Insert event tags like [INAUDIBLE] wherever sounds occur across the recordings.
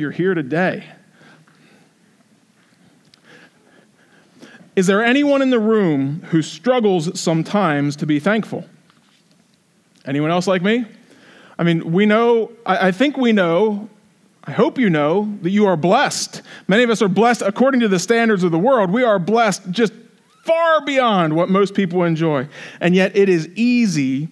you're here today. Is there anyone in the room who struggles sometimes to be thankful? Anyone else like me? I mean, we know, I, I think we know, I hope you know, that you are blessed. Many of us are blessed according to the standards of the world. We are blessed just far beyond what most people enjoy. And yet, it is easy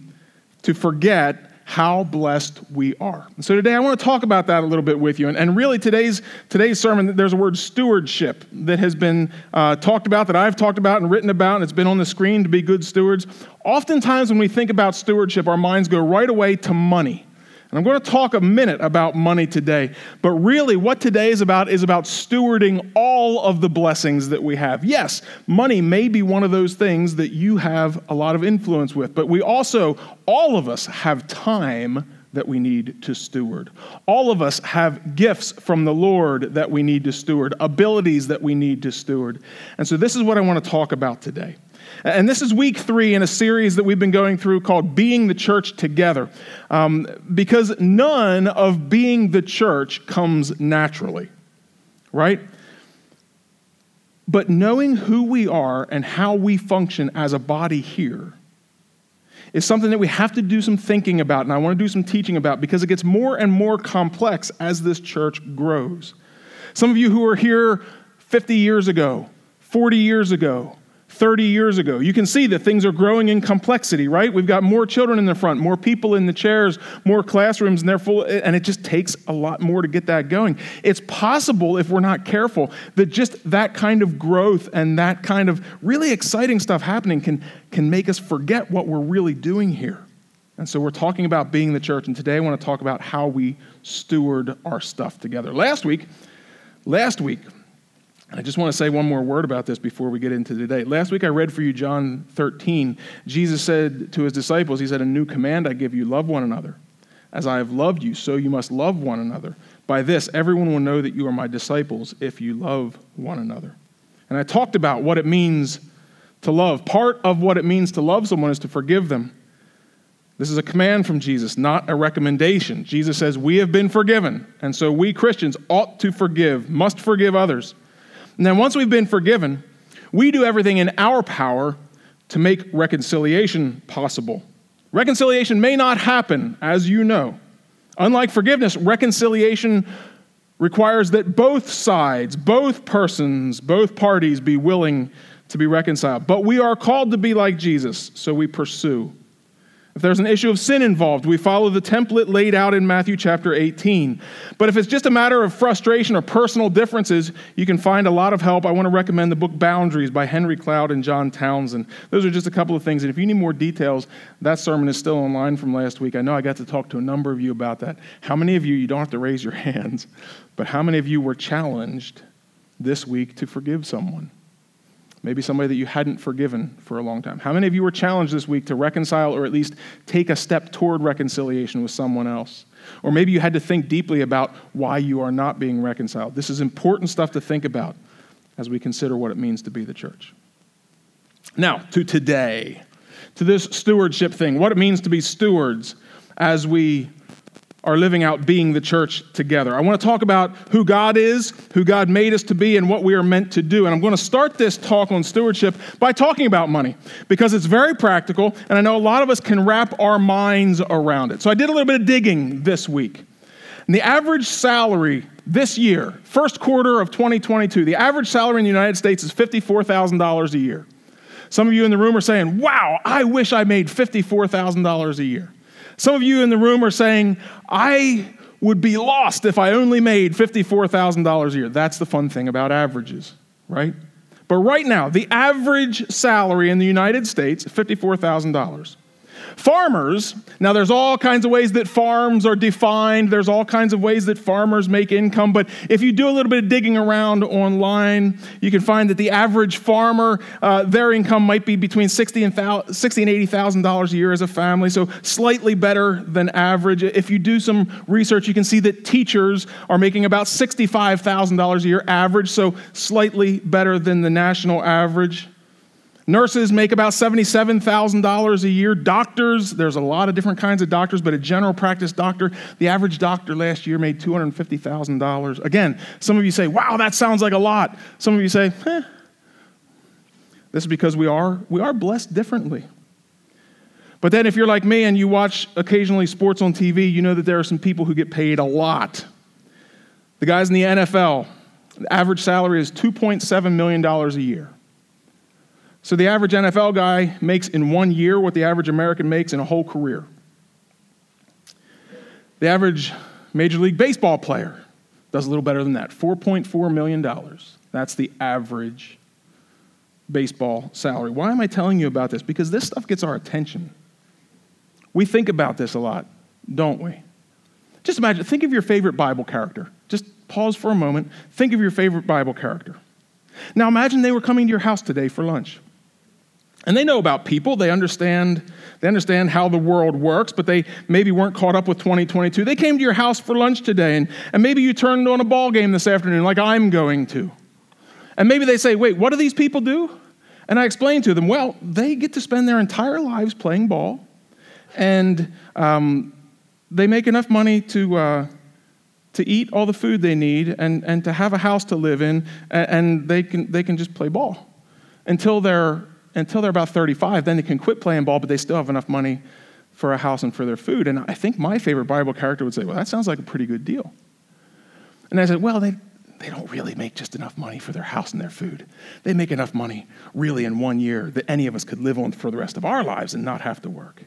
to forget how blessed we are. So today I want to talk about that a little bit with you. And, and really today's, today's sermon, there's a word stewardship that has been uh, talked about, that I've talked about and written about, and it's been on the screen to be good stewards. Oftentimes when we think about stewardship, our minds go right away to money. And I'm going to talk a minute about money today. But really, what today is about is about stewarding all of the blessings that we have. Yes, money may be one of those things that you have a lot of influence with, but we also, all of us, have time that we need to steward. All of us have gifts from the Lord that we need to steward, abilities that we need to steward. And so, this is what I want to talk about today. And this is week three in a series that we've been going through called Being the Church Together. Um, because none of being the church comes naturally, right? But knowing who we are and how we function as a body here is something that we have to do some thinking about, and I want to do some teaching about because it gets more and more complex as this church grows. Some of you who were here 50 years ago, 40 years ago, 30 years ago. You can see that things are growing in complexity, right? We've got more children in the front, more people in the chairs, more classrooms, and they're full, and it just takes a lot more to get that going. It's possible, if we're not careful, that just that kind of growth and that kind of really exciting stuff happening can, can make us forget what we're really doing here. And so we're talking about being the church, and today I want to talk about how we steward our stuff together. Last week, last week, I just want to say one more word about this before we get into today. Last week I read for you John 13. Jesus said to his disciples, He said, A new command I give you love one another. As I have loved you, so you must love one another. By this, everyone will know that you are my disciples if you love one another. And I talked about what it means to love. Part of what it means to love someone is to forgive them. This is a command from Jesus, not a recommendation. Jesus says, We have been forgiven. And so we Christians ought to forgive, must forgive others. And then once we've been forgiven, we do everything in our power to make reconciliation possible. Reconciliation may not happen, as you know. Unlike forgiveness, reconciliation requires that both sides, both persons, both parties be willing to be reconciled. But we are called to be like Jesus, so we pursue. If there's an issue of sin involved, we follow the template laid out in Matthew chapter 18. But if it's just a matter of frustration or personal differences, you can find a lot of help. I want to recommend the book Boundaries by Henry Cloud and John Townsend. Those are just a couple of things. And if you need more details, that sermon is still online from last week. I know I got to talk to a number of you about that. How many of you, you don't have to raise your [LAUGHS] hands, but how many of you were challenged this week to forgive someone? Maybe somebody that you hadn't forgiven for a long time. How many of you were challenged this week to reconcile or at least take a step toward reconciliation with someone else? Or maybe you had to think deeply about why you are not being reconciled. This is important stuff to think about as we consider what it means to be the church. Now, to today, to this stewardship thing, what it means to be stewards as we are living out being the church together. I want to talk about who God is, who God made us to be, and what we are meant to do. And I'm going to start this talk on stewardship by talking about money because it's very practical, and I know a lot of us can wrap our minds around it. So I did a little bit of digging this week. And the average salary this year, first quarter of 2022, the average salary in the United States is $54,000 a year. Some of you in the room are saying, wow, I wish I made $54,000 a year. Some of you in the room are saying, I would be lost if I only made $54,000 a year. That's the fun thing about averages, right? But right now, the average salary in the United States is $54,000. Farmers, now there's all kinds of ways that farms are defined. There's all kinds of ways that farmers make income. But if you do a little bit of digging around online, you can find that the average farmer, uh, their income might be between 60 and, 60 and $80,000 a year as a family, so slightly better than average. If you do some research, you can see that teachers are making about $65,000 a year average, so slightly better than the national average. Nurses make about $77,000 a year. Doctors, there's a lot of different kinds of doctors, but a general practice doctor, the average doctor last year made $250,000. Again, some of you say, wow, that sounds like a lot. Some of you say, eh. This is because we are, we are blessed differently. But then, if you're like me and you watch occasionally sports on TV, you know that there are some people who get paid a lot. The guys in the NFL, the average salary is $2.7 million a year. So the average NFL guy makes in one year what the average American makes in a whole career. The average Major League Baseball player does a little better than that $4.4 million. That's the average baseball salary. Why am I telling you about this? Because this stuff gets our attention. We think about this a lot, don't we? Just imagine, think of your favorite Bible character. Just pause for a moment. Think of your favorite Bible character. Now imagine they were coming to your house today for lunch. And they know about people, they understand, they understand how the world works, but they maybe weren't caught up with 2022. They came to your house for lunch today, and, and maybe you turned on a ball game this afternoon, like I'm going to. And maybe they say, wait, what do these people do? And I explain to them, well, they get to spend their entire lives playing ball, and um, they make enough money to, uh, to eat all the food they need and, and to have a house to live in, and, and they, can, they can just play ball until they're until they're about 35. Then they can quit playing ball, but they still have enough money for a house and for their food. And I think my favorite Bible character would say, Well, that sounds like a pretty good deal. And I said, Well, they, they don't really make just enough money for their house and their food. They make enough money, really, in one year that any of us could live on for the rest of our lives and not have to work.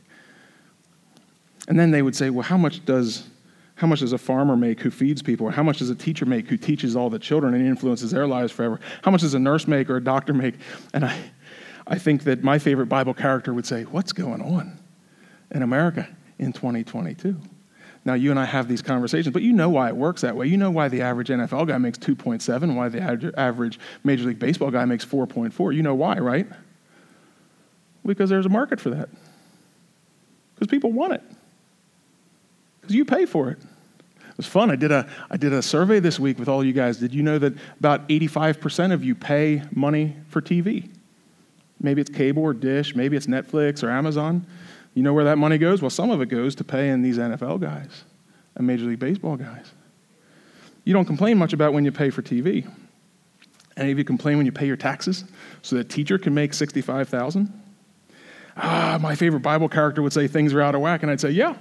And then they would say, Well, how much does how much does a farmer make who feeds people? Or how much does a teacher make who teaches all the children and influences their lives forever? How much does a nurse make or a doctor make? And I, I think that my favorite Bible character would say, What's going on in America in 2022? Now, you and I have these conversations, but you know why it works that way. You know why the average NFL guy makes 2.7, why the average Major League Baseball guy makes 4.4. You know why, right? Because there's a market for that. Because people want it. Because you pay for it. It was fun. I did, a, I did a survey this week with all you guys. Did you know that about 85% of you pay money for TV? Maybe it's cable or dish, maybe it's Netflix or Amazon. You know where that money goes? Well, some of it goes to paying these NFL guys and Major League Baseball guys. You don't complain much about when you pay for TV. Any of you complain when you pay your taxes so that teacher can make 65,000? Ah, my favorite Bible character would say things are out of whack and I'd say, "Yeah.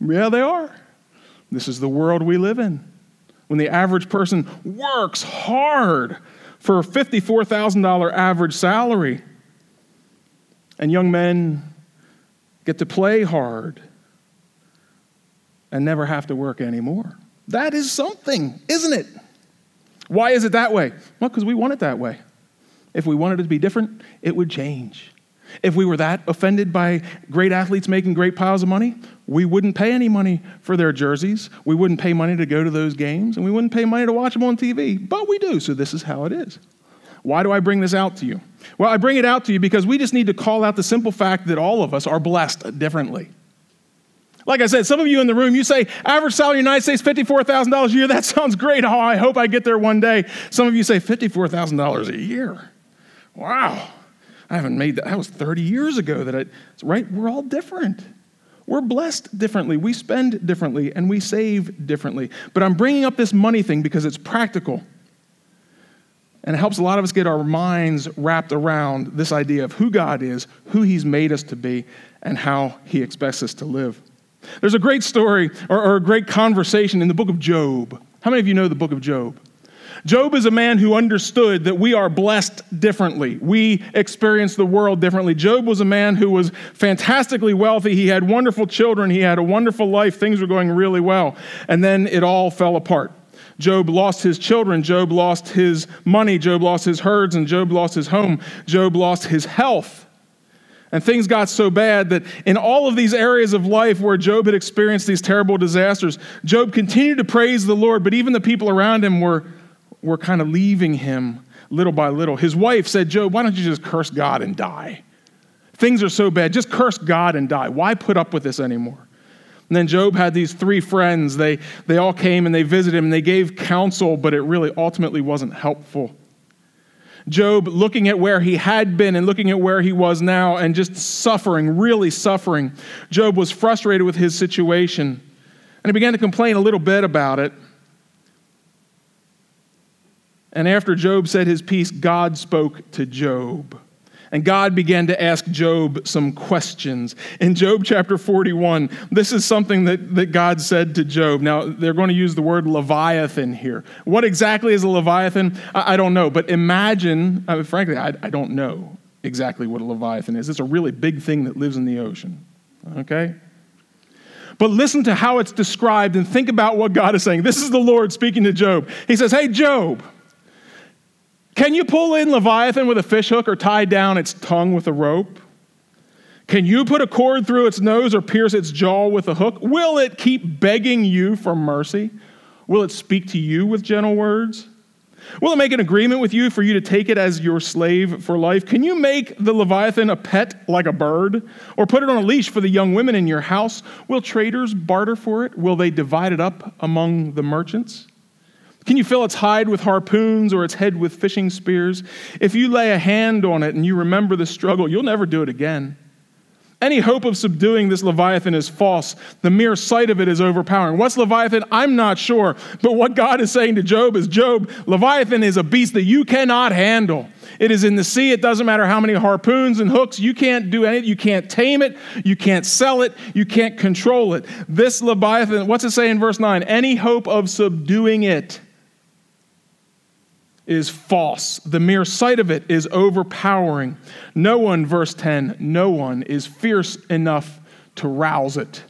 Yeah, they are. This is the world we live in. When the average person works hard for a $54,000 average salary. And young men get to play hard and never have to work anymore. That is something, isn't it? Why is it that way? Well, because we want it that way. If we wanted it to be different, it would change. If we were that offended by great athletes making great piles of money, we wouldn't pay any money for their jerseys. We wouldn't pay money to go to those games, and we wouldn't pay money to watch them on TV. But we do, so this is how it is. Why do I bring this out to you? Well, I bring it out to you because we just need to call out the simple fact that all of us are blessed differently. Like I said, some of you in the room, you say, average salary in the United States, $54,000 a year. That sounds great. Oh, I hope I get there one day. Some of you say, $54,000 a year. Wow. I haven't made that. That was 30 years ago that I, right? We're all different. We're blessed differently. We spend differently and we save differently. But I'm bringing up this money thing because it's practical. And it helps a lot of us get our minds wrapped around this idea of who God is, who He's made us to be, and how He expects us to live. There's a great story or, or a great conversation in the book of Job. How many of you know the book of Job? Job is a man who understood that we are blessed differently. We experience the world differently. Job was a man who was fantastically wealthy. He had wonderful children. He had a wonderful life. Things were going really well. And then it all fell apart. Job lost his children. Job lost his money. Job lost his herds. And Job lost his home. Job lost his health. And things got so bad that in all of these areas of life where Job had experienced these terrible disasters, Job continued to praise the Lord, but even the people around him were were kind of leaving him little by little. His wife said, Job, why don't you just curse God and die? Things are so bad. Just curse God and die. Why put up with this anymore? And then Job had these three friends. They, they all came and they visited him and they gave counsel, but it really ultimately wasn't helpful. Job looking at where he had been and looking at where he was now and just suffering, really suffering. Job was frustrated with his situation and he began to complain a little bit about it. And after Job said his piece, God spoke to Job. And God began to ask Job some questions. In Job chapter 41, this is something that, that God said to Job. Now, they're going to use the word Leviathan here. What exactly is a Leviathan? I, I don't know. But imagine, I mean, frankly, I, I don't know exactly what a Leviathan is. It's a really big thing that lives in the ocean. Okay? But listen to how it's described and think about what God is saying. This is the Lord speaking to Job. He says, Hey, Job. Can you pull in Leviathan with a fishhook or tie down its tongue with a rope? Can you put a cord through its nose or pierce its jaw with a hook? Will it keep begging you for mercy? Will it speak to you with gentle words? Will it make an agreement with you for you to take it as your slave for life? Can you make the Leviathan a pet like a bird? Or put it on a leash for the young women in your house? Will traders barter for it? Will they divide it up among the merchants? Can you fill its hide with harpoons or its head with fishing spears? If you lay a hand on it and you remember the struggle, you'll never do it again. Any hope of subduing this Leviathan is false. The mere sight of it is overpowering. What's Leviathan? I'm not sure. But what God is saying to Job is Job, Leviathan is a beast that you cannot handle. It is in the sea. It doesn't matter how many harpoons and hooks. You can't do anything. You can't tame it. You can't sell it. You can't control it. This Leviathan, what's it say in verse 9? Any hope of subduing it is false. The mere sight of it is overpowering. No one, verse 10, no one is fierce enough to rouse it.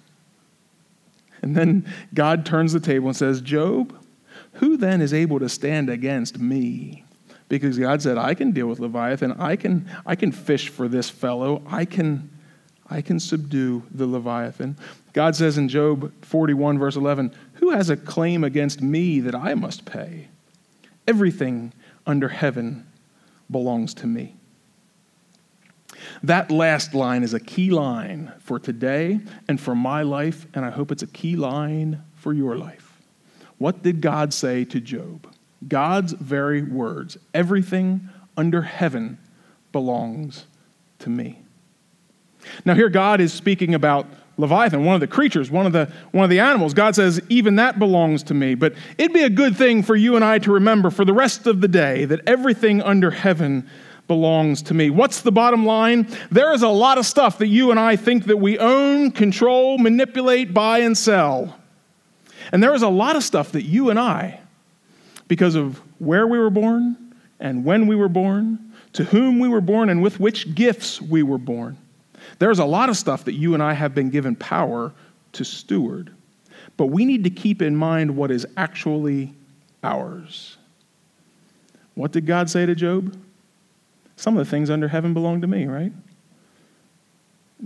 And then God turns the table and says, Job, who then is able to stand against me? Because God said, I can deal with Leviathan. I can, I can fish for this fellow. I can, I can subdue the Leviathan. God says in Job 41, verse 11, Who has a claim against me that I must pay? Everything under heaven belongs to me. That last line is a key line for today and for my life, and I hope it's a key line for your life. What did God say to Job? God's very words everything under heaven belongs to me. Now, here God is speaking about Leviathan, one of the creatures, one of the, one of the animals. God says, even that belongs to me. But it'd be a good thing for you and I to remember for the rest of the day that everything under heaven belongs to me. What's the bottom line? There is a lot of stuff that you and I think that we own, control, manipulate, buy, and sell. And there is a lot of stuff that you and I, because of where we were born and when we were born, to whom we were born, and with which gifts we were born there's a lot of stuff that you and I have been given power to steward, but we need to keep in mind what is actually ours. What did God say to Job? Some of the things under heaven belong to me, right?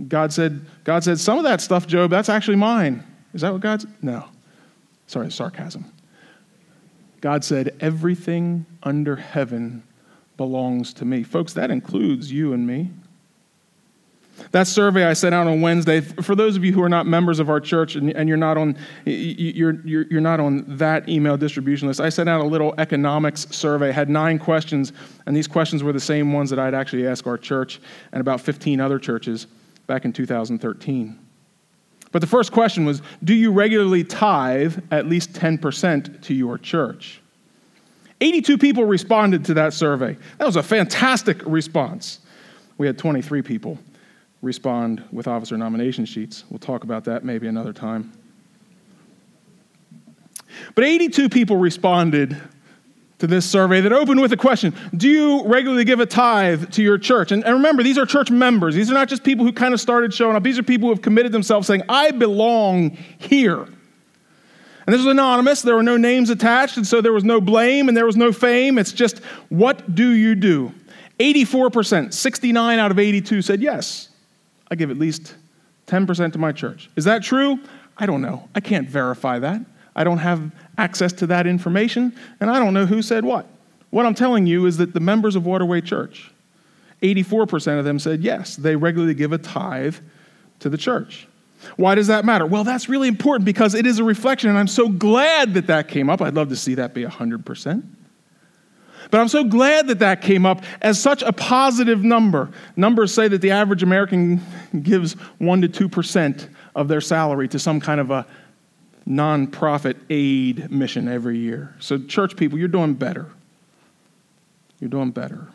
God said, God said, some of that stuff, Job, that's actually mine. Is that what God said? No. Sorry, sarcasm. God said, everything under heaven belongs to me. Folks, that includes you and me. That survey I sent out on Wednesday, for those of you who are not members of our church and, and you're, not on, you're, you're, you're not on that email distribution list, I sent out a little economics survey, had nine questions, and these questions were the same ones that I'd actually asked our church and about 15 other churches back in 2013. But the first question was Do you regularly tithe at least 10% to your church? 82 people responded to that survey. That was a fantastic response. We had 23 people respond with officer nomination sheets. We'll talk about that maybe another time. But 82 people responded to this survey that opened with a question Do you regularly give a tithe to your church? And, and, remember, these are church members. These are not just people who kind of started showing up. These are people who have committed themselves saying, I belong here. And this was anonymous. There were no names attached, and so there was no blame and there was no fame. It's just, what do you do? 84%, 69 out of 82 said yes. I give at least 10% to my church. Is that true? I don't know. I can't verify that. I don't have access to that information, and I don't know who said what. What I'm telling you is that the members of Waterway Church, 84% of them said yes, they regularly give a tithe to the church. Why does that matter? Well, that's really important because it is a reflection, and I'm so glad that that came up. I'd love to see that be 100%. But I'm so glad that that came up as such a positive number. Numbers say that the average American gives 1 to 2% of their salary to some kind of a nonprofit aid mission every year. So, church people, you're doing better. You're doing better.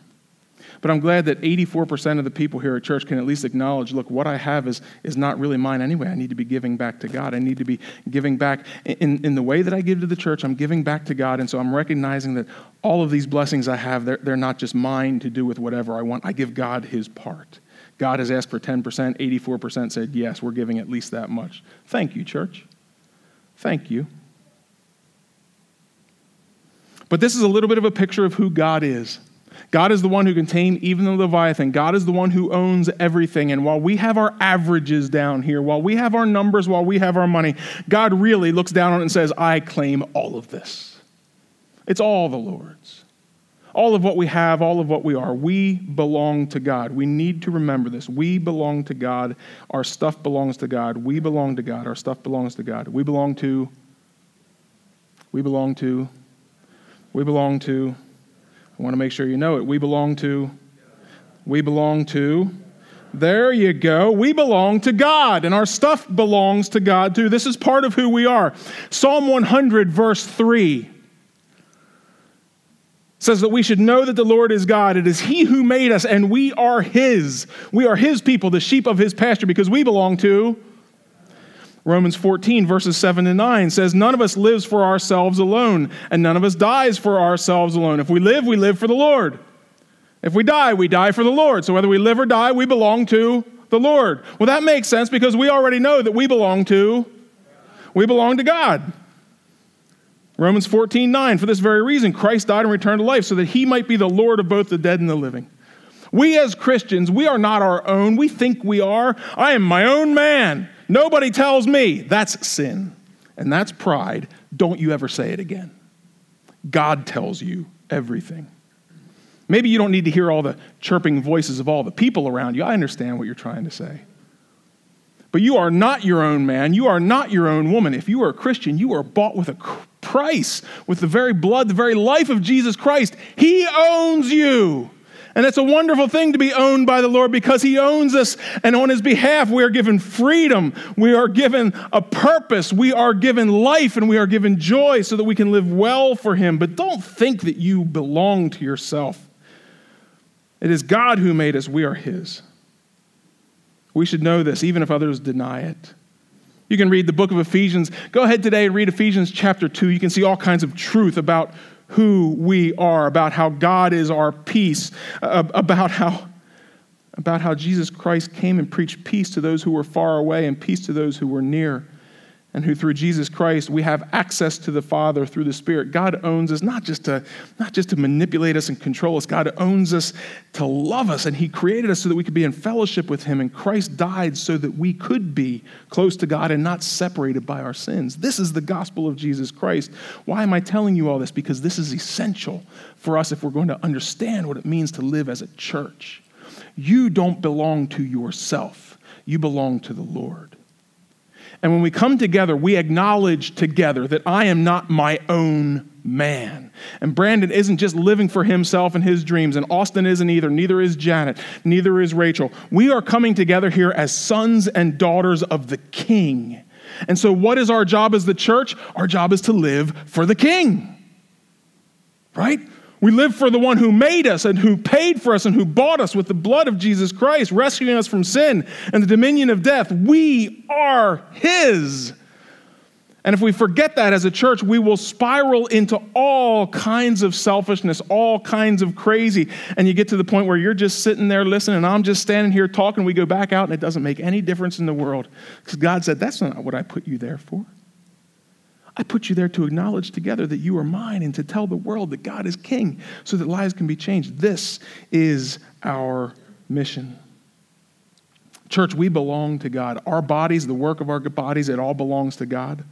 But I'm glad that 84% of the people here at church can at least acknowledge look, what I have is, is not really mine anyway. I need to be giving back to God. I need to be giving back in, in the way that I give to the church. I'm giving back to God. And so I'm recognizing that all of these blessings I have, they're, they're not just mine to do with whatever I want. I give God his part. God has asked for 10%, 84% said, yes, we're giving at least that much. Thank you, church. Thank you. But this is a little bit of a picture of who God is. God is the one who can tame even the Leviathan. God is the one who owns everything. And while we have our averages down here, while we have our numbers, while we have our money, God really looks down on it and says, I claim all of this. It's all the Lord's. All of what we have, all of what we are, we belong to God. We need to remember this. We belong to God. Our stuff belongs to God. We belong to God. Our stuff belongs to God. We belong to, we belong to, we belong to, I want to make sure you know it. We belong to, we belong to, there you go. We belong to God, and our stuff belongs to God too. This is part of who we are. Psalm 100, verse 3 says that we should know that the Lord is God. It is He who made us, and we are His. We are His people, the sheep of His pasture, because we belong to Romans 14, verses 7 and 9 says, None of us lives for ourselves alone, and none of us dies for ourselves alone. If we live, we live for the Lord. If we die, we die for the Lord. So whether we live or die, we belong to the Lord. Well, that makes sense because we already know that we belong to we belong to God. Romans 14, 9, for this very reason, Christ died and returned to life so that he might be the Lord of both the dead and the living. We as Christians, we are not our own. We think we are. I am my own man. Nobody tells me. That's sin. And that's pride. Don't you ever say it again. God tells you everything. Maybe you don't need to hear all the chirping voices of all the people around you. I understand what you're trying to say. But you are not your own man. You are not your own woman. If you are a Christian, you are bought with a price, with the very blood, the very life of Jesus Christ. He owns you. And it's a wonderful thing to be owned by the Lord because He owns us. And on His behalf, we are given freedom. We are given a purpose. We are given life and we are given joy so that we can live well for Him. But don't think that you belong to yourself. It is God who made us, we are His. We should know this, even if others deny it. You can read the book of Ephesians. Go ahead today and read Ephesians chapter 2. You can see all kinds of truth about who we are, about how God is our peace, uh, about how, about how Jesus Christ came and preached peace to those who were far away and peace to those who were near and who through Jesus Christ we have access to the Father through the Spirit. God owns us not just to not just to manipulate us and control us. God owns us to love us and he created us so that we could be in fellowship with him and Christ died so that we could be close to God and not separated by our sins. This is the gospel of Jesus Christ. Why am I telling you all this? Because this is essential for us if we're going to understand what it means to live as a church. You don't belong to yourself. You belong to the Lord. And when we come together, we acknowledge together that I am not my own man. And Brandon isn't just living for himself and his dreams, and Austin isn't either. Neither is Janet. Neither is Rachel. We are coming together here as sons and daughters of the King. And so, what is our job as the church? Our job is to live for the King. Right? We live for the one who made us and who paid for us and who bought us with the blood of Jesus Christ, rescuing us from sin and the dominion of death. We are His. And if we forget that as a church, we will spiral into all kinds of selfishness, all kinds of crazy. And you get to the point where you're just sitting there listening, and I'm just standing here talking. We go back out, and it doesn't make any difference in the world. Because God said, That's not what I put you there for. I put you there to acknowledge together that you are mine and to tell the world that God is king so that lives can be changed. This is our mission. Church, we belong to God. Our bodies, the work of our bodies, it all belongs to God.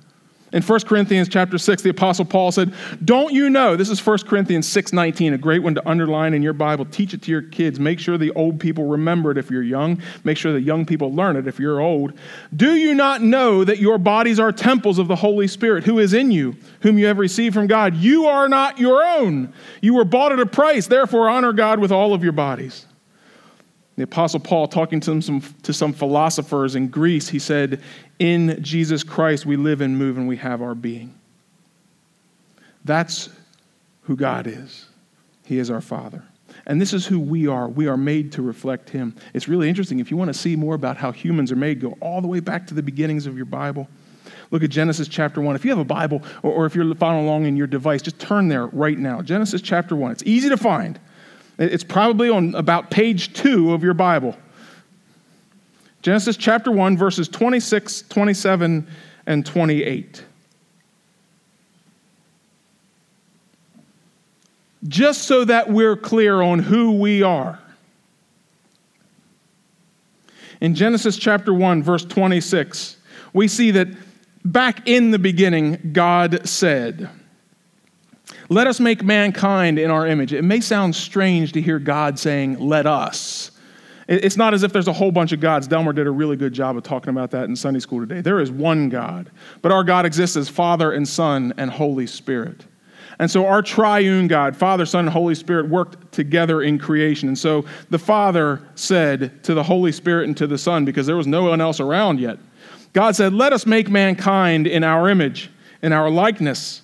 In 1 Corinthians chapter 6, the apostle Paul said, "Don't you know, this is 1 Corinthians 6:19, a great one to underline in your Bible. Teach it to your kids. Make sure the old people remember it if you're young. Make sure the young people learn it if you're old. Do you not know that your bodies are temples of the Holy Spirit who is in you, whom you have received from God? You are not your own. You were bought at a price. Therefore honor God with all of your bodies." The Apostle Paul, talking to some, to some philosophers in Greece, he said, In Jesus Christ we live and move and we have our being. That's who God is. He is our Father. And this is who we are. We are made to reflect Him. It's really interesting. If you want to see more about how humans are made, go all the way back to the beginnings of your Bible. Look at Genesis chapter 1. If you have a Bible or, or if you're following along in your device, just turn there right now. Genesis chapter 1. It's easy to find. It's probably on about page two of your Bible. Genesis chapter 1, verses 26, 27, and 28. Just so that we're clear on who we are. In Genesis chapter 1, verse 26, we see that back in the beginning, God said, let us make mankind in our image. It may sound strange to hear God saying, let us. It's not as if there's a whole bunch of gods. Delmer did a really good job of talking about that in Sunday school today. There is one God, but our God exists as Father and Son and Holy Spirit. And so our triune God, Father, Son, and Holy Spirit, worked together in creation. And so the Father said to the Holy Spirit and to the Son, because there was no one else around yet, God said, Let us make mankind in our image, in our likeness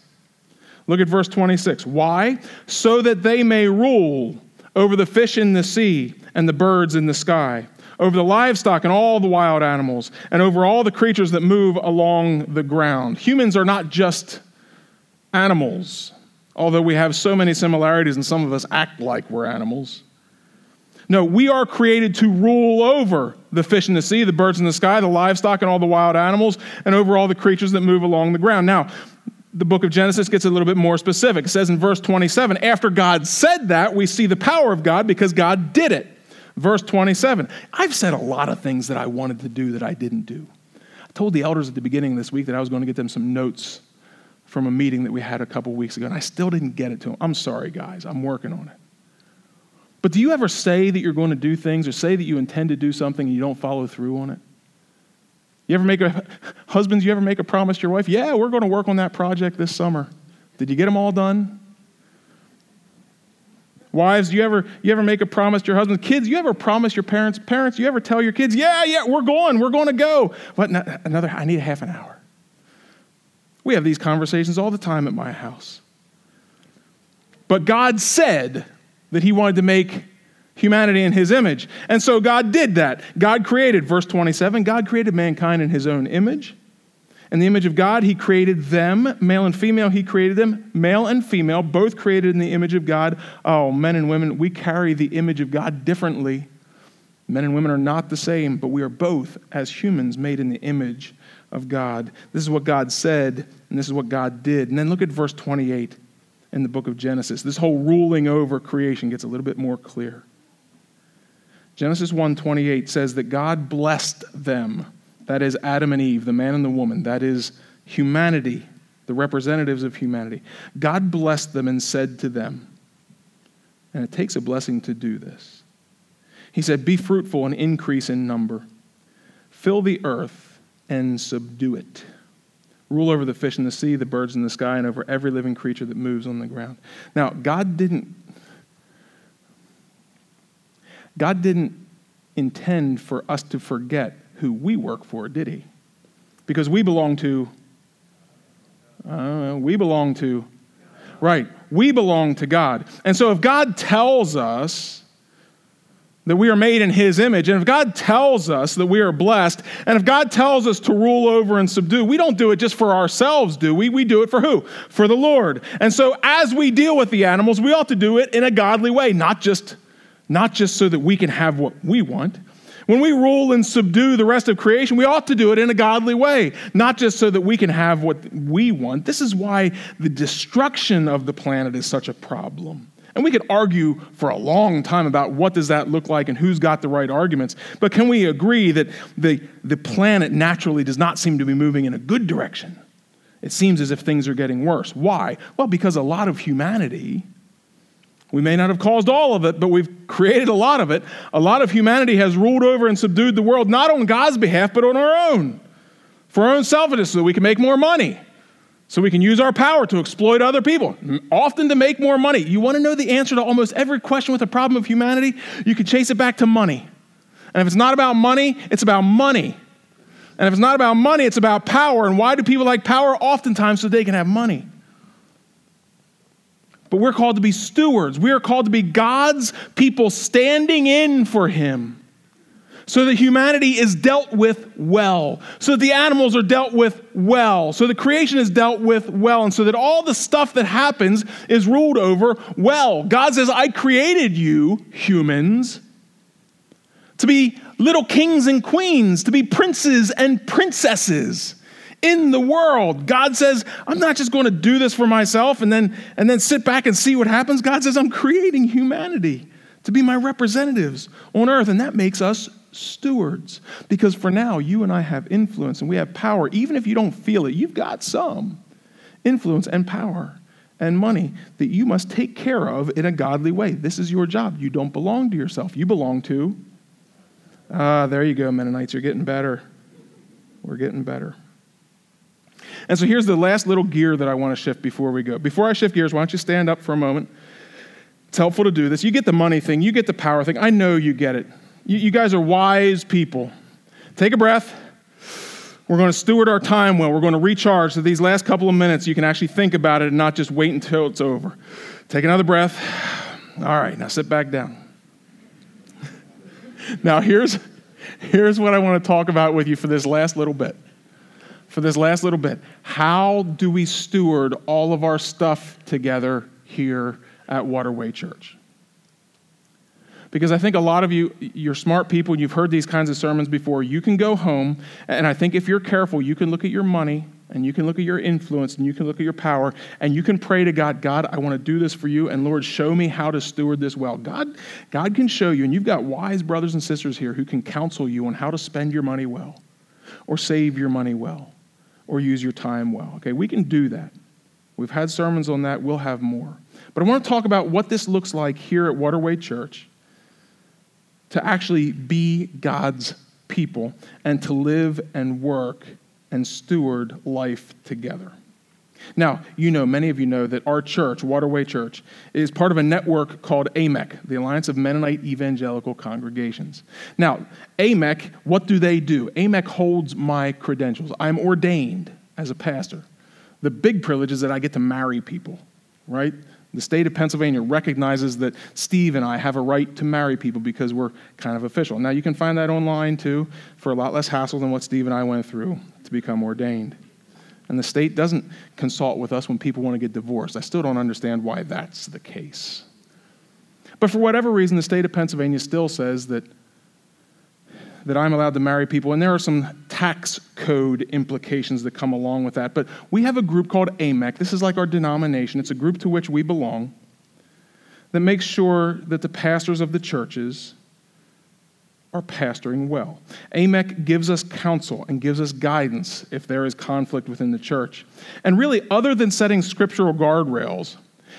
Look at verse 26. Why? So that they may rule over the fish in the sea and the birds in the sky, over the livestock and all the wild animals, and over all the creatures that move along the ground. Humans are not just animals, although we have so many similarities and some of us act like we're animals. No, we are created to rule over the fish in the sea, the birds in the sky, the livestock, and all the wild animals, and over all the creatures that move along the ground. Now, the book of Genesis gets a little bit more specific. It says in verse 27 after God said that, we see the power of God because God did it. Verse 27 I've said a lot of things that I wanted to do that I didn't do. I told the elders at the beginning of this week that I was going to get them some notes from a meeting that we had a couple weeks ago, and I still didn't get it to them. I'm sorry, guys. I'm working on it. But do you ever say that you're going to do things or say that you intend to do something and you don't follow through on it? You ever make a, [LAUGHS] husbands, you ever make a promise to your wife? Yeah, we're going to work on that project this summer. Did you get them all done? Wives, you ever, you ever make a promise to your husband? Kids, you ever promise your parents? Parents, you ever tell your kids, yeah, yeah, we're going, we're going to go. What, another, I need a half an hour. We have these conversations all the time at my house. But God said that He wanted to make humanity in his image. And so God did that. God created, verse 27, God created mankind in his own image. In the image of God, he created them, male and female, he created them, male and female, both created in the image of God. Oh, men and women, we carry the image of God differently. Men and women are not the same, but we are both, as humans, made in the image of God. This is what God said, and this is what God did. And then look at verse 28 in the book of Genesis. This whole ruling over creation gets a little bit more clear. Genesis 1:28 says that God blessed them. That is Adam and Eve, the man and the woman. That is humanity, the representatives of humanity. God blessed them and said to them, and it takes a blessing to do this. He said, Be fruitful and increase in number. Fill the earth and subdue it. Rule over the fish in the sea, the birds in the sky, and over every living creature that moves on the ground. Now, God didn't God didn't intend for us to forget who we work for, did He? Because we belong to, uh, we belong to, right, we belong to God. And so if God tells us that we are made in His image, and if God tells us that we are blessed, and if God tells us to rule over and subdue, we don't do it just for ourselves, do we? We do it for who? For the Lord. And so as we deal with the animals, we ought to do it in a godly way, not just not just so that we can have what we want. When we rule and subdue the rest of creation, we ought to do it in a godly way, not just so that we can have what we want. This is why the destruction of the planet is such a problem. And we could argue for a long time about what does that look like and who's got the right arguments. But can we agree that the, the planet naturally does not seem to be moving in a good direction? it seems as if things are getting worse. Why? Well, because a lot of humanity, we may not have caused all of it, but we've created a lot of it. A lot of humanity has ruled over and subdued the world, not on God's behalf, but on our own, for our own selfishness, so that we can make more money, so we can use our power to exploit other people, often to make more money. You want to know the answer to almost every question with the problem of humanity? You can chase it back to money. And if it's not about money, it's about money. And if it's not about money, it's about power. And why do people like power? Oftentimes so they can have money. But we're called to be stewards. We are called to be God's people standing in for Him. So that humanity is dealt with well. So that the animals are dealt with well. So the creation is dealt with well. And so that all the stuff that happens is ruled over well. God says, I created you, humans, to be little kings and queens, to be princes and princesses in the world. God says, I'm not just going to do this for myself and then, and then sit back and see what happens. God says, I'm creating humanity to be my representatives on earth. And that makes us stewards. Because for now, you and I have influence and we have power. Even if you don't feel it, you've got some influence and power and money that you must take care of in a godly way. This is your job. You don't belong to yourself, you belong to Ah, there you go, Mennonites. You're getting better. We're getting better. And so here's the last little gear that I want to shift before we go. Before I shift gears, why don't you stand up for a moment? It's helpful to do this. You get the money thing, you get the power thing. I know you get it. You, you guys are wise people. Take a breath. We're going to steward our time well. We're going to recharge. So these last couple of minutes, you can actually think about it and not just wait until it's over. Take another breath. All right, now sit back down. [LAUGHS] Now, here's, here's what I want to talk about with you for this last little bit. For this last little bit. How do we steward all of our stuff together here at Waterway Church? Because I think a lot of you, you're smart people, and you've heard these kinds of sermons before. You can go home, and I think if you're careful, you can look at your money and you can look at your influence and you can look at your power and you can pray to God, God, I want to do this for you and Lord, show me how to steward this well. God, God can show you and you've got wise brothers and sisters here who can counsel you on how to spend your money well or save your money well or use your time well. Okay, we can do that. We've had sermons on that, we'll have more. But I want to talk about what this looks like here at Waterway Church to actually be God's people and to live and work and steward life together. Now, you know, many of you know that our church, Waterway Church, is part of a network called AMEC, the Alliance of Mennonite Evangelical Congregations. Now, AMEC, what do they do? AMEC holds my credentials. I'm ordained as a pastor. The big privilege is that I get to marry people, right? The state of Pennsylvania recognizes that Steve and I have a right to marry people because we're kind of official. Now, you can find that online too for a lot less hassle than what Steve and I went through to become ordained. And the state doesn't consult with us when people want to get divorced. I still don't understand why that's the case. But for whatever reason, the state of Pennsylvania still says that that I'm allowed to marry people, and there are some tax code implications that come along with that. But we have a group called AMEC. This is like our denomination, it's a group to which we belong that makes sure that the pastors of the churches are pastoring well. AMEC gives us counsel and gives us guidance if there is conflict within the church. And really, other than setting scriptural guardrails,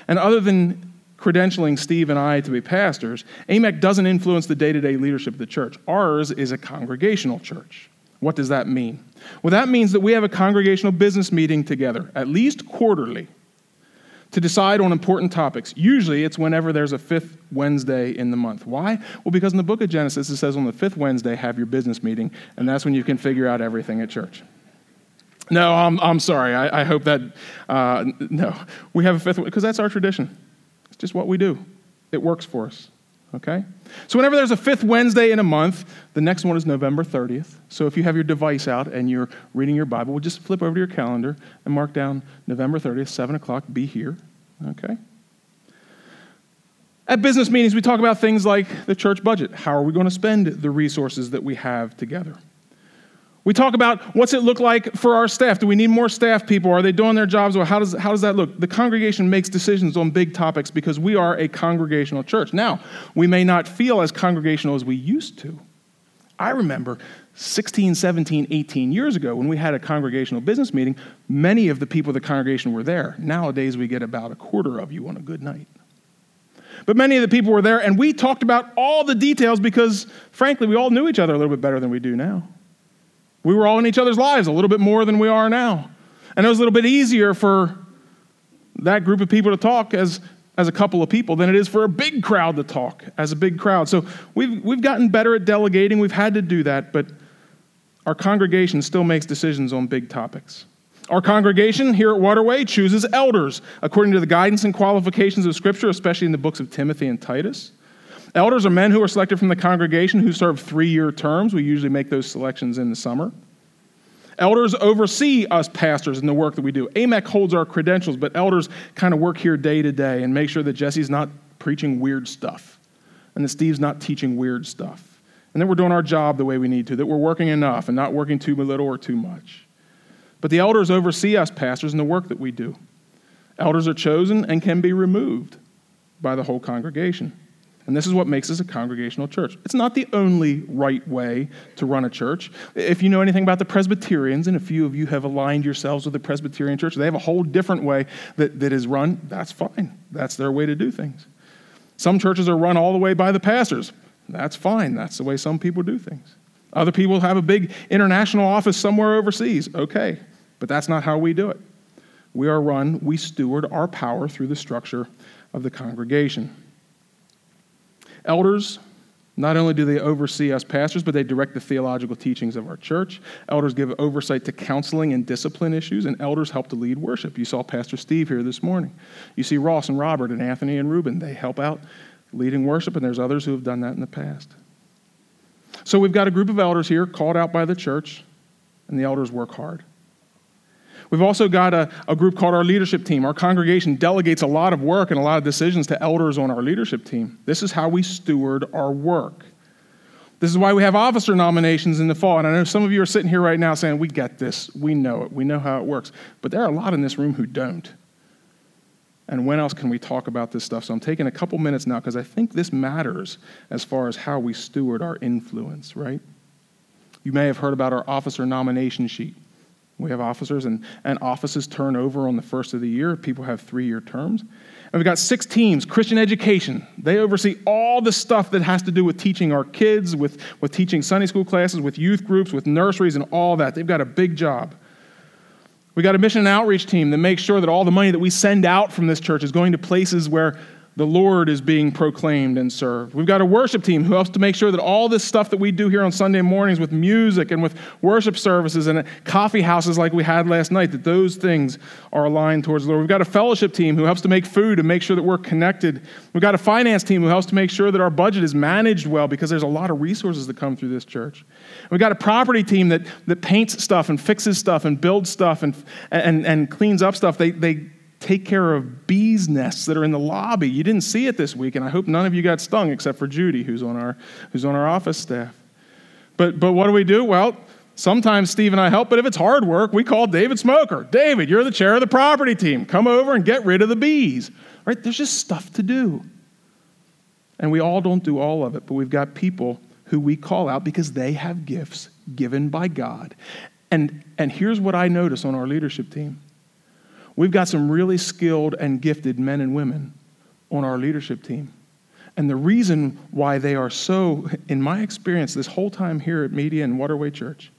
and other than credentialing Steve and I to be pastors, AMEC doesn't influence the day to day leadership of the church. Ours is a congregational church. What does that mean? Well, that means that we have a congregational business meeting together, at least quarterly, to decide on important topics. Usually it's whenever there's a fifth Wednesday in the month. Why? Well, because in the book of Genesis it says on the fifth Wednesday, have your business meeting, and that's when you can figure out everything at church. No, I'm, I'm sorry. I, I hope that, uh, no. We have a fifth, because that's our tradition It's just what we do. It works for us. Okay? So, whenever there's a fifth Wednesday in a month, the next one is November 30th. So, if you have your device out and you're reading your Bible, we'll just flip over to your calendar and mark down November 30th, 7 o'clock, be here. Okay? At business meetings, we talk about things like the church budget. How are we going to spend the resources that we have together? We talk about what's it look like for our staff? Do we need more staff people? Are they doing their jobs? Or how does, how does that look? The congregation makes decisions on big topics because we are a congregational church. Now, we may not feel as congregational as we used to. I remember 16, 17, 18 years ago when we had a congregational business meeting, many of the people of the congregation were there. Nowadays, we get about a quarter of you on a good night. But many of the people were there, and we talked about all the details because, frankly, we all knew each other a little bit better than we do now. We were all in each other's lives a little bit more than we are now. And it was a little bit easier for that group of people to talk as, as a couple of people than it is for a big crowd to talk as a big crowd. So we've, we've gotten better at delegating. We've had to do that, but our congregation still makes decisions on big topics. Our congregation here at Waterway chooses elders according to the guidance and qualifications of Scripture, especially in the books of Timothy and Titus. Elders are men who are selected from the congregation who serve three year terms. We usually make those selections in the summer. Elders oversee us pastors in the work that we do. AMEC holds our credentials, but elders kind of work here day to day and make sure that Jesse's not preaching weird stuff and that Steve's not teaching weird stuff and that we're doing our job the way we need to, that we're working enough and not working too little or too much. But the elders oversee us pastors in the work that we do. Elders are chosen and can be removed by the whole congregation. And this is what makes us a congregational church. It's not the only right way to run a church. If you know anything about the Presbyterians, and a few of you have aligned yourselves with the Presbyterian church, they have a whole different way that, that is run. That's fine. That's their way to do things. Some churches are run all the way by the pastors. That's fine. That's the way some people do things. Other people have a big international office somewhere overseas. Okay. But that's not how we do it. We are run, we steward our power through the structure of the congregation. Elders, not only do they oversee us pastors, but they direct the theological teachings of our church. Elders give oversight to counseling and discipline issues, and elders help to lead worship. You saw Pastor Steve here this morning. You see Ross and Robert and Anthony and Ruben. They help out leading worship, and there's others who have done that in the past. So we've got a group of elders here called out by the church, and the elders work hard. We've also got a, a group called our leadership team. Our congregation delegates a lot of work and a lot of decisions to elders on our leadership team. This is how we steward our work. This is why we have officer nominations in the fall. And I know some of you are sitting here right now saying, We get this. We know it. We know how it works. But there are a lot in this room who don't. And when else can we talk about this stuff? So I'm taking a couple minutes now because I think this matters as far as how we steward our influence, right? You may have heard about our officer nomination sheet. We have officers, and, and offices turn over on the first of the year. People have three year terms. And we've got six teams Christian education. They oversee all the stuff that has to do with teaching our kids, with, with teaching Sunday school classes, with youth groups, with nurseries, and all that. They've got a big job. We've got a mission and outreach team that makes sure that all the money that we send out from this church is going to places where the Lord is being proclaimed and served. We've got a worship team who helps to make sure that all this stuff that we do here on Sunday mornings with music and with worship services and coffee houses like we had last night, that those things are aligned towards the Lord. We've got a fellowship team who helps to make food and make sure that we're connected. We've got a finance team who helps to make sure that our budget is managed well because there's a lot of resources that come through this church. We've got a property team that, that paints stuff and fixes stuff and builds stuff and, and, and cleans up stuff. They, they take care of bees' nests that are in the lobby. You didn't see it this week, and I hope none of you got stung except for Judy, who's on our, who's on our office staff. But, but what do we do? Well, sometimes Steve and I help, but if it's hard work, we call David Smoker. David, you're the chair of the property team. Come over and get rid of the bees. Right? There's just stuff to do. And we all don't do all of it, but we've got people who we call out because they have gifts given by God. And, and here's what I notice on our leadership team We've got some really skilled and gifted men and women on our leadership team. And the reason why they are so, in my experience, this whole time here at Media and Waterway Church,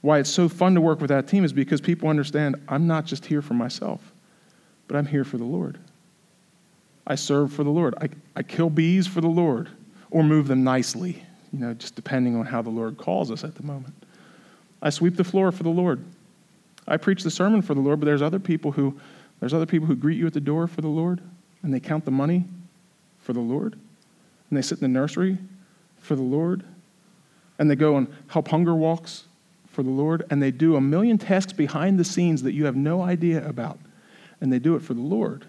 why it's so fun to work with that team is because people understand I'm not just here for myself, but I'm here for the Lord. I serve for the Lord. I, I kill bees for the Lord or move them nicely, you know, just depending on how the Lord calls us at the moment. I sweep the floor for the Lord. I preach the sermon for the Lord, but there's other people who there's other people who greet you at the door for the Lord, and they count the money for the Lord, and they sit in the nursery for the Lord, and they go and help hunger walks for the Lord, and they do a million tasks behind the scenes that you have no idea about, and they do it for the Lord.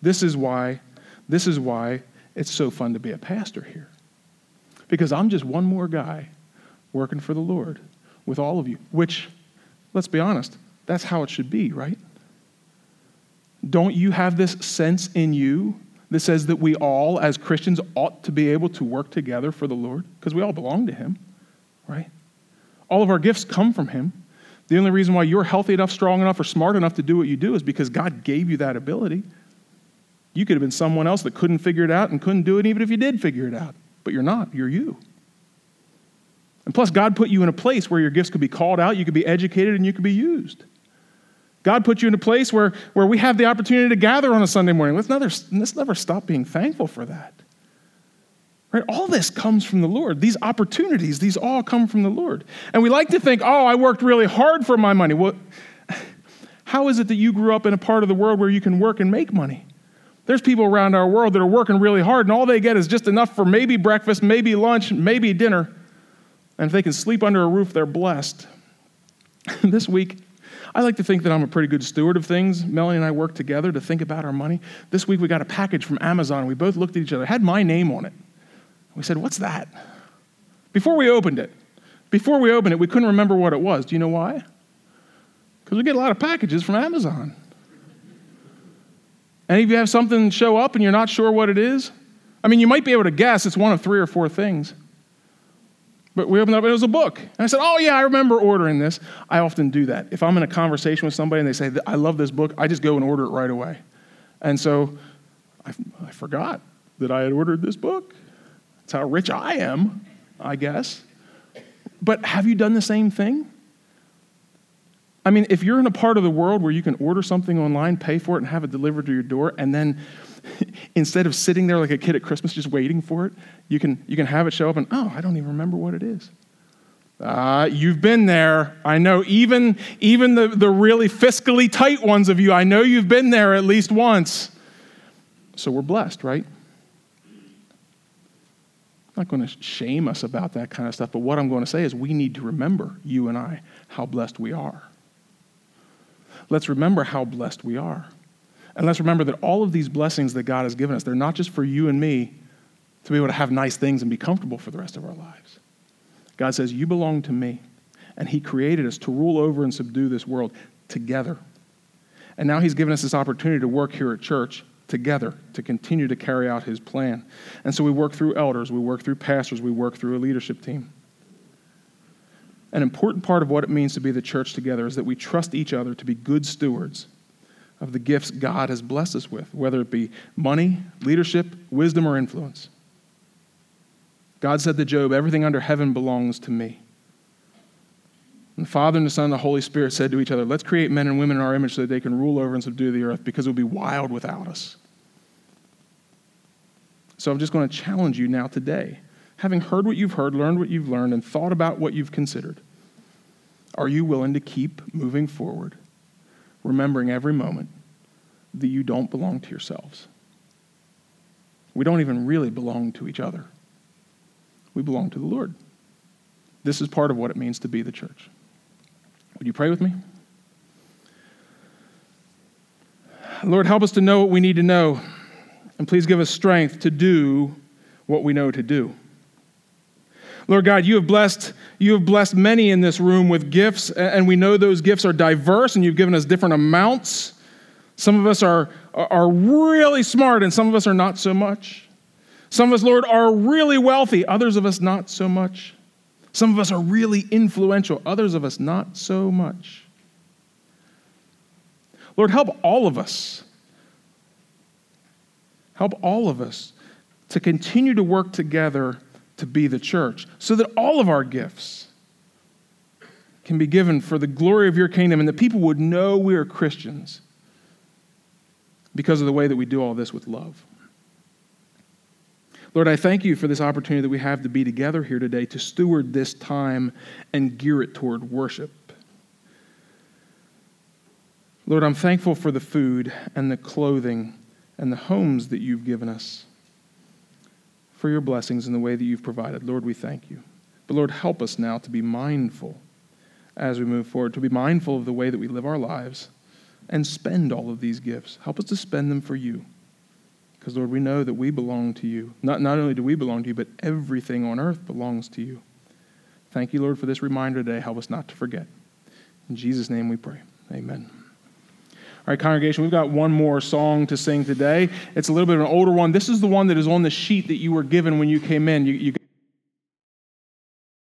This is why this is why it's so fun to be a pastor here. Because I'm just one more guy working for the Lord with all of you, which let's be honest, that's how it should be, right? Don't you have this sense in you that says that we all, as Christians, ought to be able to work together for the Lord because we all belong to Him, right? All of our gifts come from Him. The only reason why you're healthy enough, strong enough, or smart enough to do what you do is because God gave you that ability. You could have been someone else that couldn't figure it out and couldn't do it even if you did figure it out. But you're not, you're you. And plus, God put you in a place where your gifts could be called out, you could be educated, and you could be used. God put you in a place where, where we have the opportunity to gather on a Sunday morning. Let's never, let's never stop being thankful for that. Right? All this comes from the Lord. These opportunities, these all come from the Lord. And we like to think, oh, I worked really hard for my money. Well, [LAUGHS] how is it that you grew up in a part of the world where you can work and make money? There's people around our world that are working really hard, and all they get is just enough for maybe breakfast, maybe lunch, maybe dinner. And if they can sleep under a roof, they're blessed. [LAUGHS] this week, I like to think that I'm a pretty good steward of things. Melanie and I work together to think about our money. This week, we got a package from Amazon. We both looked at each other, it had my name on it. We said, What's that? Before we opened it, before we opened it, we couldn't remember what it was. Do you know why? Because we get a lot of packages from Amazon. And if you have something show up and you're not sure what it is, I mean, you might be able to guess it's one of three or four things. But we opened up, and it was a book. And I said, Oh, yeah, I remember ordering this. I often do that. If I'm in a conversation with somebody and they say, I love this book, I just go and order it right away. And so I, I forgot that I had ordered this book. That's how rich I am, I guess. But have you done the same thing? I mean, if you're in a part of the world where you can order something online, pay for it, and have it delivered to your door, and then [LAUGHS] instead of sitting there like a kid at Christmas just waiting for it, you can, you can have it show up and, oh, I don't even remember what it is. Uh, you've been there. I know even, even the, the really fiscally tight ones of you, I know you've been there at least once. So we're blessed, right? Not going to shame us about that kind of stuff, but what I'm going to say is we need to remember, you and I, how blessed we are. Let's remember how blessed we are. And let's remember that all of these blessings that God has given us, they're not just for you and me to be able to have nice things and be comfortable for the rest of our lives. God says, You belong to me. And He created us to rule over and subdue this world together. And now He's given us this opportunity to work here at church together to continue to carry out His plan. And so we work through elders, we work through pastors, we work through a leadership team. An important part of what it means to be the church together is that we trust each other to be good stewards of the gifts God has blessed us with, whether it be money, leadership, wisdom, or influence. God said to Job, Everything under heaven belongs to me. And the Father and the Son and the Holy Spirit said to each other, Let's create men and women in our image so that they can rule over and subdue the earth because it would be wild without us. So I'm just going to challenge you now today having heard what you've heard, learned what you've learned, and thought about what you've considered, are you willing to keep moving forward, remembering every moment that you don't belong to yourselves? We don't even really belong to each other. We belong to the Lord. This is part of what it means to be the church. Would you pray with me? Lord, help us to know what we need to know, and please give us strength to do what we know to do. Lord God, you have blessed you have blessed many in this room with gifts, and we know those gifts are diverse, and you've given us different amounts. Some of us are, are really smart, and some of us are not so much. Some of us, Lord, are really wealthy, others of us not so much. Some of us are really influential, others of us not so much. Lord, help all of us. Help all of us to continue to work together to be the church, so that all of our gifts can be given for the glory of your kingdom and that people would know we are Christians because of the way that we do all this with love. Lord, I thank you for this opportunity that we have to be together here today to steward this time and gear it toward worship. Lord, I'm thankful for the food and the clothing and the homes that you've given us for your blessings in the way that you've provided. Lord, we thank you. But Lord, help us now to be mindful as we move forward, to be mindful of the way that we live our lives and spend all of these gifts. Help us to spend them for you. Because, Lord, we know that we belong to you. Not, not only do we belong to you, but everything on earth belongs to you. Thank you, Lord, for this reminder today. Help us not to forget. In Jesus' name we pray. Amen. Right, congregation, we've got one more song to sing today. It's a little bit of an older one. This is the one that is on the sheet that you were given when you came in. You, you